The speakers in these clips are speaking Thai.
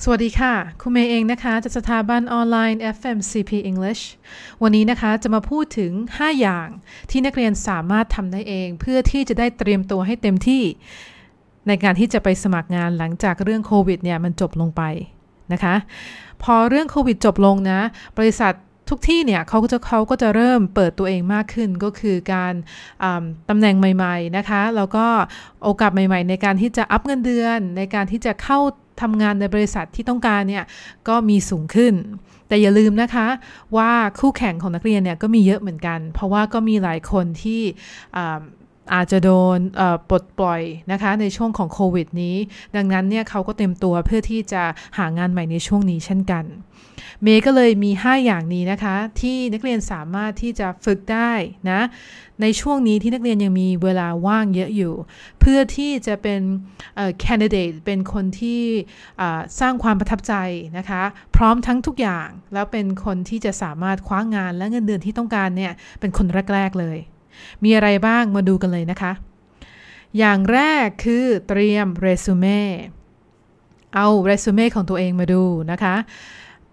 สวัสดีค่ะ คุณเมย์เองนะคะจากสถาบันออนไลน์ FMCP English วันนี้นะคะจะมาพูดถึง 5 อย่างที่นักเรียนสามารถทำได้เอง เพื่อที่จะได้เตรียมตัวให้เต็มที่ ในการที่จะไปสมัครงานหลังจากเรื่องโควิดเนี่ยมันจบลงไปนะคะ พอเรื่องโควิดจบลงนะ บริษัททุกที่เนี่ยเขาก็จะเขาก็จะเริ่มเปิดตัวเองมากขึ้นก็คือการตำแหน่งใหม่ ๆนะคะ แล้วก็โอกาสใหม่ ๆ ในการที่จะอัพเงินเดือน ในการที่จะเข้า ทำงานในบริษัทที่ต้องการเนี่ยก็มีสูงขึ้น แต่อย่าลืมนะคะว่าคู่แข่งของนักเรียนเนี่ยก็มีเยอะเหมือนกัน เพราะว่าก็มีหลายคนที่ อาจจะโดนปลดปล่อยนะคะในช่วงของโควิดนี้ ดังนั้นเนี่ยเขาก็เต็มตัวเพื่อที่จะหางานใหม่ในช่วงนี้เช่นกัน เมย์ก็เลยมี 5 อย่างนี้นะคะ ที่นักเรียนสามารถที่จะฝึกได้นะในช่วงนี้ที่นักเรียนยังมีเวลาว่างเยอะอยู่ เพื่อที่จะเป็น candidate เป็นคนที่สร้างความประทับใจนะคะ พร้อมทั้งทุกอย่างแล้วเป็นคนที่จะสามารถคว้างงานและเงินเดือนที่ต้องการเนี่ยเป็นคนแรก ๆเลย มีอะไรบ้างมาดูกันเลยนะคะ อย่างแรกคือเตรียมเรซูเม่เอาเรซูเม่ของตัวเองมาดูนะคะ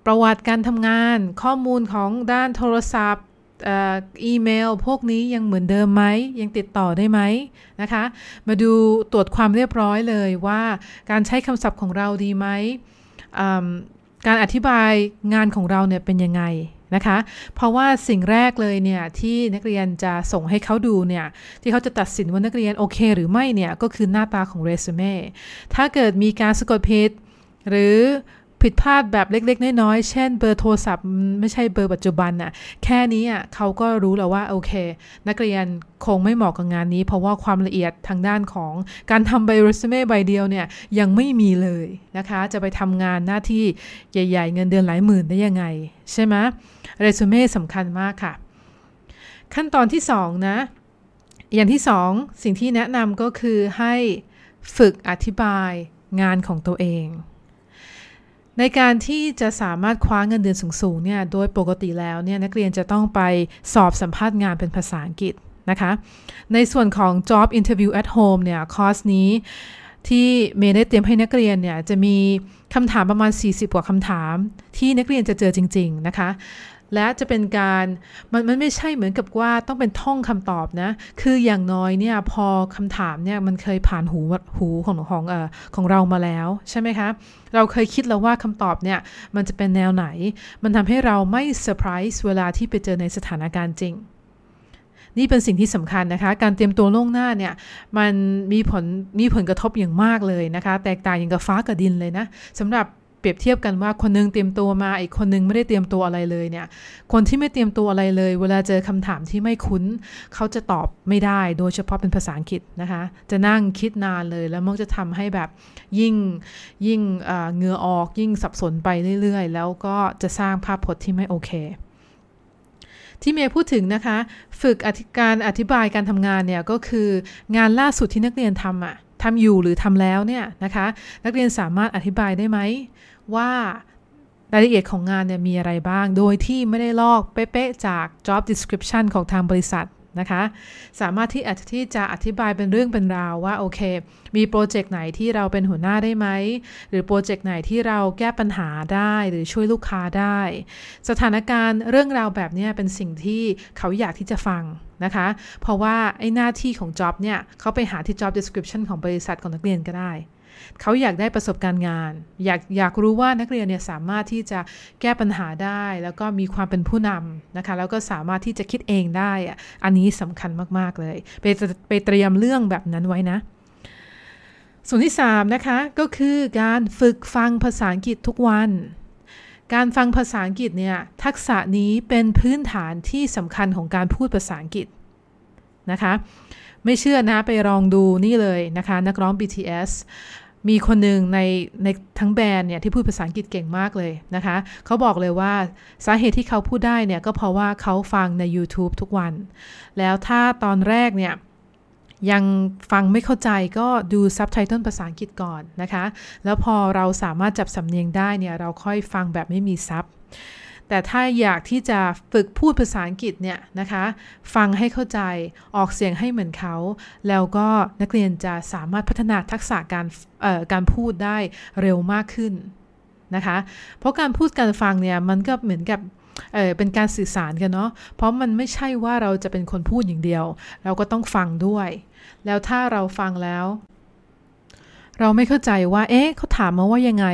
ประวัติการทำงานข้อมูลของด้านโทรศัพท์อีเมลพวกนี้ยังเหมือนเดิมไหมยังติดต่อได้ไหมนะคะ มาดูตรวจความเรียบร้อยเลยว่าการใช้คำศัพท์ของเราดีไหมการอธิบายงานของเราเนี่ยเป็นยังไง นะคะ เพราะว่าสิ่งแรกเลยเนี่ยที่นักเรียนจะส่งให้เขาดูเนี่ยที่เขาจะตัดสินว่านักเรียนโอเค หรือไม่เนี่ยก็คือหน้าตาของเรซูเม่ถ้าเกิดมีการสะกดผิดหรือ ผิดพลาดแบบเล็กๆ น้อยๆ เช่นเบอร์โทรศัพท์ไม่ใช่เบอร์ปัจจุบันน่ะ แค่นี้อะเขาก็รู้แล้วว่าโอเค นักเรียนคงไม่เหมาะกับงานนี้ เพราะว่าความละเอียดทางด้านของการทำใบเรซูเม่ใบเดียวเนี่ยยังไม่มีเลยนะคะ จะไปทำงานหน้าที่ใหญ่ ๆ เงินเดือนหลายหมื่นได้ยังไง ใช่ไหมเรซูเม่สำคัญมากค่ะ ขั้นตอนที่2นะอย่างที่2สิ่งที่แนะนำก็คือให้ฝึกอธิบายงานของตัวเอง ในการที่จะสามารถคว้าเงินเดือนสูงๆเนี่ยโดยปกติแล้วเนี่ยนักเรียนจะต้องไปสอบสัมภาษณ์งานเป็นภาษาอังกฤษนะคะในส่วนของ job interview at home เนี่ยคอร์สนี้ที่เมย์ได้เตรียมให้นักเรียนเนี่ยจะมีคำถามประมาณ 40 กว่าคำถาม ที่นักเรียนจะเจอจริง ๆ นะคะ และจะเป็นการมันมันไม่ใช่เหมือนกับว่าต้องเป็นท่องคำตอบนะ คืออย่างน้อยเนี่ยพอคำถามเนี่ยมันเคยผ่านหูหูของของเอ่อของเรามาแล้วใช่ไหมคะ เราเคยคิดแล้วว่าคำตอบเนี่ยมันจะเป็นแนวไหน มันทำให้เราไม่เซอร์ไพรส์เวลาที่ไปเจอในสถานการณ์จริง นี่เป็นสิ่งที่สำคัญนะคะ การเตรียมตัวล่วงหน้าเนี่ยมันมีผลมีผลกระทบอย่างมากเลยนะคะ แตกต่างอย่างกับฟ้ากับดินเลยนะสำหรับ เปรียบเทียบกันว่าคนนึงเตรียมตัวมาอีกคนนึงไม่ได้เตรียมตัวอะไรเลยเนี่ย คนที่ไม่เตรียมตัวอะไรเลย เวลาเจอคำถามที่ไม่คุ้น เขาจะตอบไม่ได้ โดยเฉพาะเป็นภาษาอังกฤษนะคะ จะนั่งคิดนานเลยแล้วมันจะทำให้แบบยิ่งยิ่งเหงื่อออกยิ่งสับสนไปเรื่อยๆ แล้วก็จะสร้างภาพพจน์ที่ไม่โอเคที่เมย์พูดถึงนะคะ ฝึกอธิการอธิบายการทำงานเนี่ยก็คืองานล่าสุดที่นักเรียนทำอะ ทำอยู่หรือทำแล้วเนี่ยนะคะนักเรียนสามารถอธิบายได้ไหมว่ารายละเอียดของงานเนี่ยมีอะไรบ้าง โดยที่ไม่ได้ลอกเป๊ะๆจาก job description ของทางบริษัท นะคะ สามารถที่อาจที่จะอธิบายเป็นเรื่องเป็นราวว่าโอเค มีโปรเจกต์ไหนที่เราเป็นหัวหน้าได้ไหม หรือโปรเจกต์ไหนที่เราแก้ปัญหาได้หรือช่วยลูกค้าได้ สถานการณ์เรื่องราวแบบนี้เป็นสิ่งที่เขาอยากที่จะฟังนะคะ เพราะว่าไอ้หน้าที่ของ job เนี่ยเขาไปหาที่ job description ของบริษัทของนักเรียนก็ได้ เขาอยากได้ประสบการณ์งาน อยากอยากรู้ว่านักเรียนเนี่ยสามารถที่จะแก้ปัญหาได้ แล้วก็มีความเป็นผู้นำนะคะ แล้วก็สามารถที่จะคิดเองได้ อันนี้สำคัญมากๆเลย ไปไปเตรียมเรื่องแบบนั้นไว้นะส่วนที่3นะคะก็คือการฝึกฟังภาษาอังกฤษทุกวัน การฟังภาษาอังกฤษเนี่ยทักษะนี้เป็นพื้นฐานที่สำคัญของการพูดภาษาอังกฤษ นะคะ ไม่เชื่อนะไปลองดูนี่เลยนะคะ นักร้อง BTS มีคนหนึ่งในในทั้งแบรนด์เนี่ยที่พูดภาษาอังกฤษเก่งมากเลยนะคะ เขาบอกเลยว่าสาเหตุที่เขาพูดได้เนี่ยก็เพราะว่าเขาฟังใน YouTube ทุกวัน แล้วถ้าตอนแรกเนี่ยยังฟังไม่เข้าใจก็ดูซับไตเติลภาษาอังกฤษก่อนนะคะ แล้วพอเราสามารถจับสำเนียงได้เนี่ยเราค่อยฟังแบบไม่มีซับ แต่ถ้าอยากที่จะฝึกพูดภาษาอังกฤษเนี่ยนะคะ ฟังให้เข้าใจออกเสียงให้เหมือนเขา แล้วก็นักเรียนจะสามารถพัฒนาทักษะการการพูดได้เร็วมากขึ้นนะคะ เพราะการพูดการฟังเนี่ยมันก็เหมือนกับเเป็นการสื่อสารกันเนาะ เพราะมันไม่ใช่ว่าเราจะเป็นคนพูดอย่างเดียว เราก็ต้องฟังด้วย แล้วถ้าเราฟังแล้ว เราไม่เข้าใจว่า เอ๊ะเขาถามมาว่ายังไง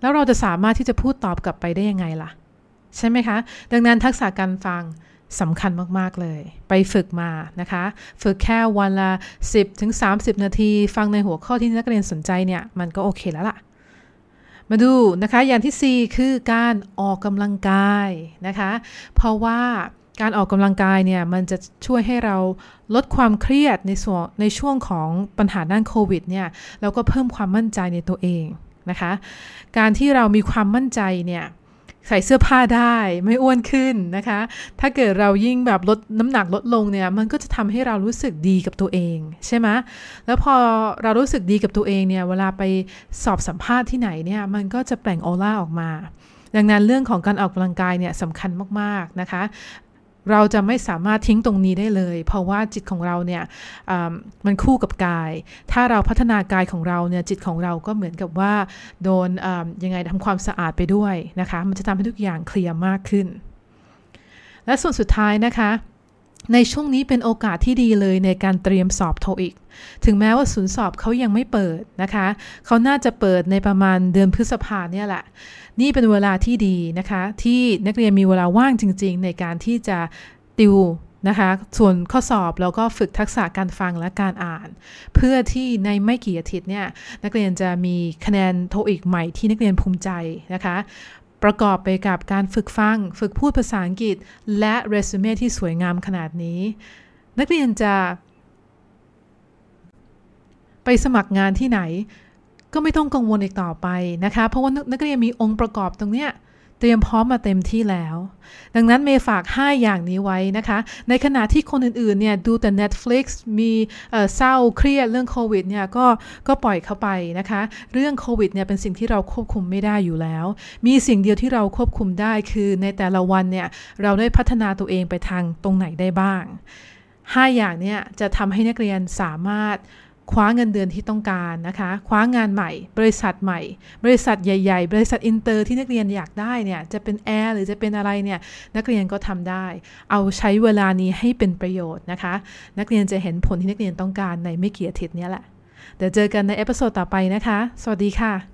แล้วเราจะสามารถที่จะพูดตอบกลับไปได้ยังไงล่ะ ใช่ไหมคะ ดังนั้นทักษะการฟังสำคัญมาก ๆ เลย ไปฝึกมานะคะ ฝึกแค่วันละ 10ถึง30 นาที ฟังในหัวข้อที่นักเรียนสนใจเนี่ย มันก็โอเคแล้วล่ะ มาดูนะคะ อย่างที่ 4 คือการออกกำลังกายนะคะ เพราะว่าการออกกำลังกายเนี่ย มันจะช่วยให้เราลดความเครียดในส่วนในช่วงของปัญหาด้านโควิดเนี่ย แล้วก็เพิ่มความมั่นใจในตัวเองนะคะ การที่เรามีความมั่นใจเนี่ย ใส่เสื้อผ้าได้ไม่อ้วนขึ้นนะคะ ถ้าเกิดเรายิ่งแบบลดน้ำหนักลดลงเนี่ย มันก็จะทำให้เรารู้สึกดีกับตัวเองใช่ไหมแล้วพอเรารู้สึกดีกับตัวเองเนี่ย เวลาไปสอบสัมภาษณ์ที่ไหนเนี่ย มันก็จะแปล่งออร่าออกมา ดังนั้นเรื่องของการออกกำลังกายเนี่ยสำคัญมากๆนะคะ เราจะไม่สามารถทิ้งตรงนี้ได้เลย เพราะว่าจิตของเราเนี่ยมันคู่กับกาย ถ้าเราพัฒนากายของเราเนี่ยจิตของเราก็เหมือนกับว่าโดนยังไงทำความสะอาดไปด้วยนะคะ มันจะทำให้ทุกอย่างเคลียร์มากขึ้น และส่วนสุดท้ายนะคะ ในช่วงนี้เป็นโอกาสที่ดีเลยในการเตรียมสอบโทอีก ถึงแม้ว่าศูนย์สอบเขายังไม่เปิดนะคะ เขาน่าจะเปิดในประมาณเดือนพฤษภาเนี่ยแหละ นี่เป็นเวลาที่ดีนะคะ ที่นักเรียนมีเวลาว่างจริง ๆ ในการที่จะติวนะคะ ส่วนข้อสอบแล้วก็ฝึกทักษะการฟังและการอ่าน เพื่อที่ในไม่กี่อาทิตย์เนี่ยนักเรียนจะมีคะแนนโทอีกใหม่ที่นักเรียนภูมิใจนะคะ ประกอบไปกับการฝึกฟัง ฝึกพูดภาษาอังกฤษ และเรซูเม่ที่สวยงามขนาดนี้ นักเรียนจะไปสมัครงานที่ไหน ก็ไม่ต้องกังวลอีกต่อไปนะคะ เพราะว่านักเรียนมีองค์ประกอบตรงเนี้ย เตรียมพร้อมมาเต็มที่แล้ว ดังนั้นเมย์ฝาก 5 อย่างนี้ไว้นะคะ ในขณะที่คนอื่นๆเนี่ยดูแต่ Netflix มีเศร้าเครียดเรื่องโควิดเนี่ยก็ก็ปล่อยเข้าไปนะคะ เรื่องโควิดเนี่ยเป็นสิ่งที่เราควบคุมไม่ได้อยู่แล้ว มีสิ่งเดียวที่เราควบคุมได้คือในแต่ละวันเนี่ยเราได้พัฒนาตัวเองไปทางตรงไหนได้บ้าง 5 อย่างเนี่ยจะทำให้นักเรียนสามารถ คว้าเงินเดือนที่ต้องการนะคะ คว้างานใหม่ บริษัทใหม่ บริษัทใหญ่ ๆ บริษัทอินเตอร์ที่นักเรียนอยากได้เนี่ย จะเป็นแอร์หรือจะเป็นอะไรเนี่ย นักเรียนก็ทำได้ เอาใช้เวลานี้ให้เป็นประโยชน์นะคะ นักเรียนจะเห็นผลที่นักเรียนต้องการในไม่กี่อาทิตย์นี้แหละ เดี๋ยวเจอกันใน episode ต่อไปนะคะ สวัสดีค่ะ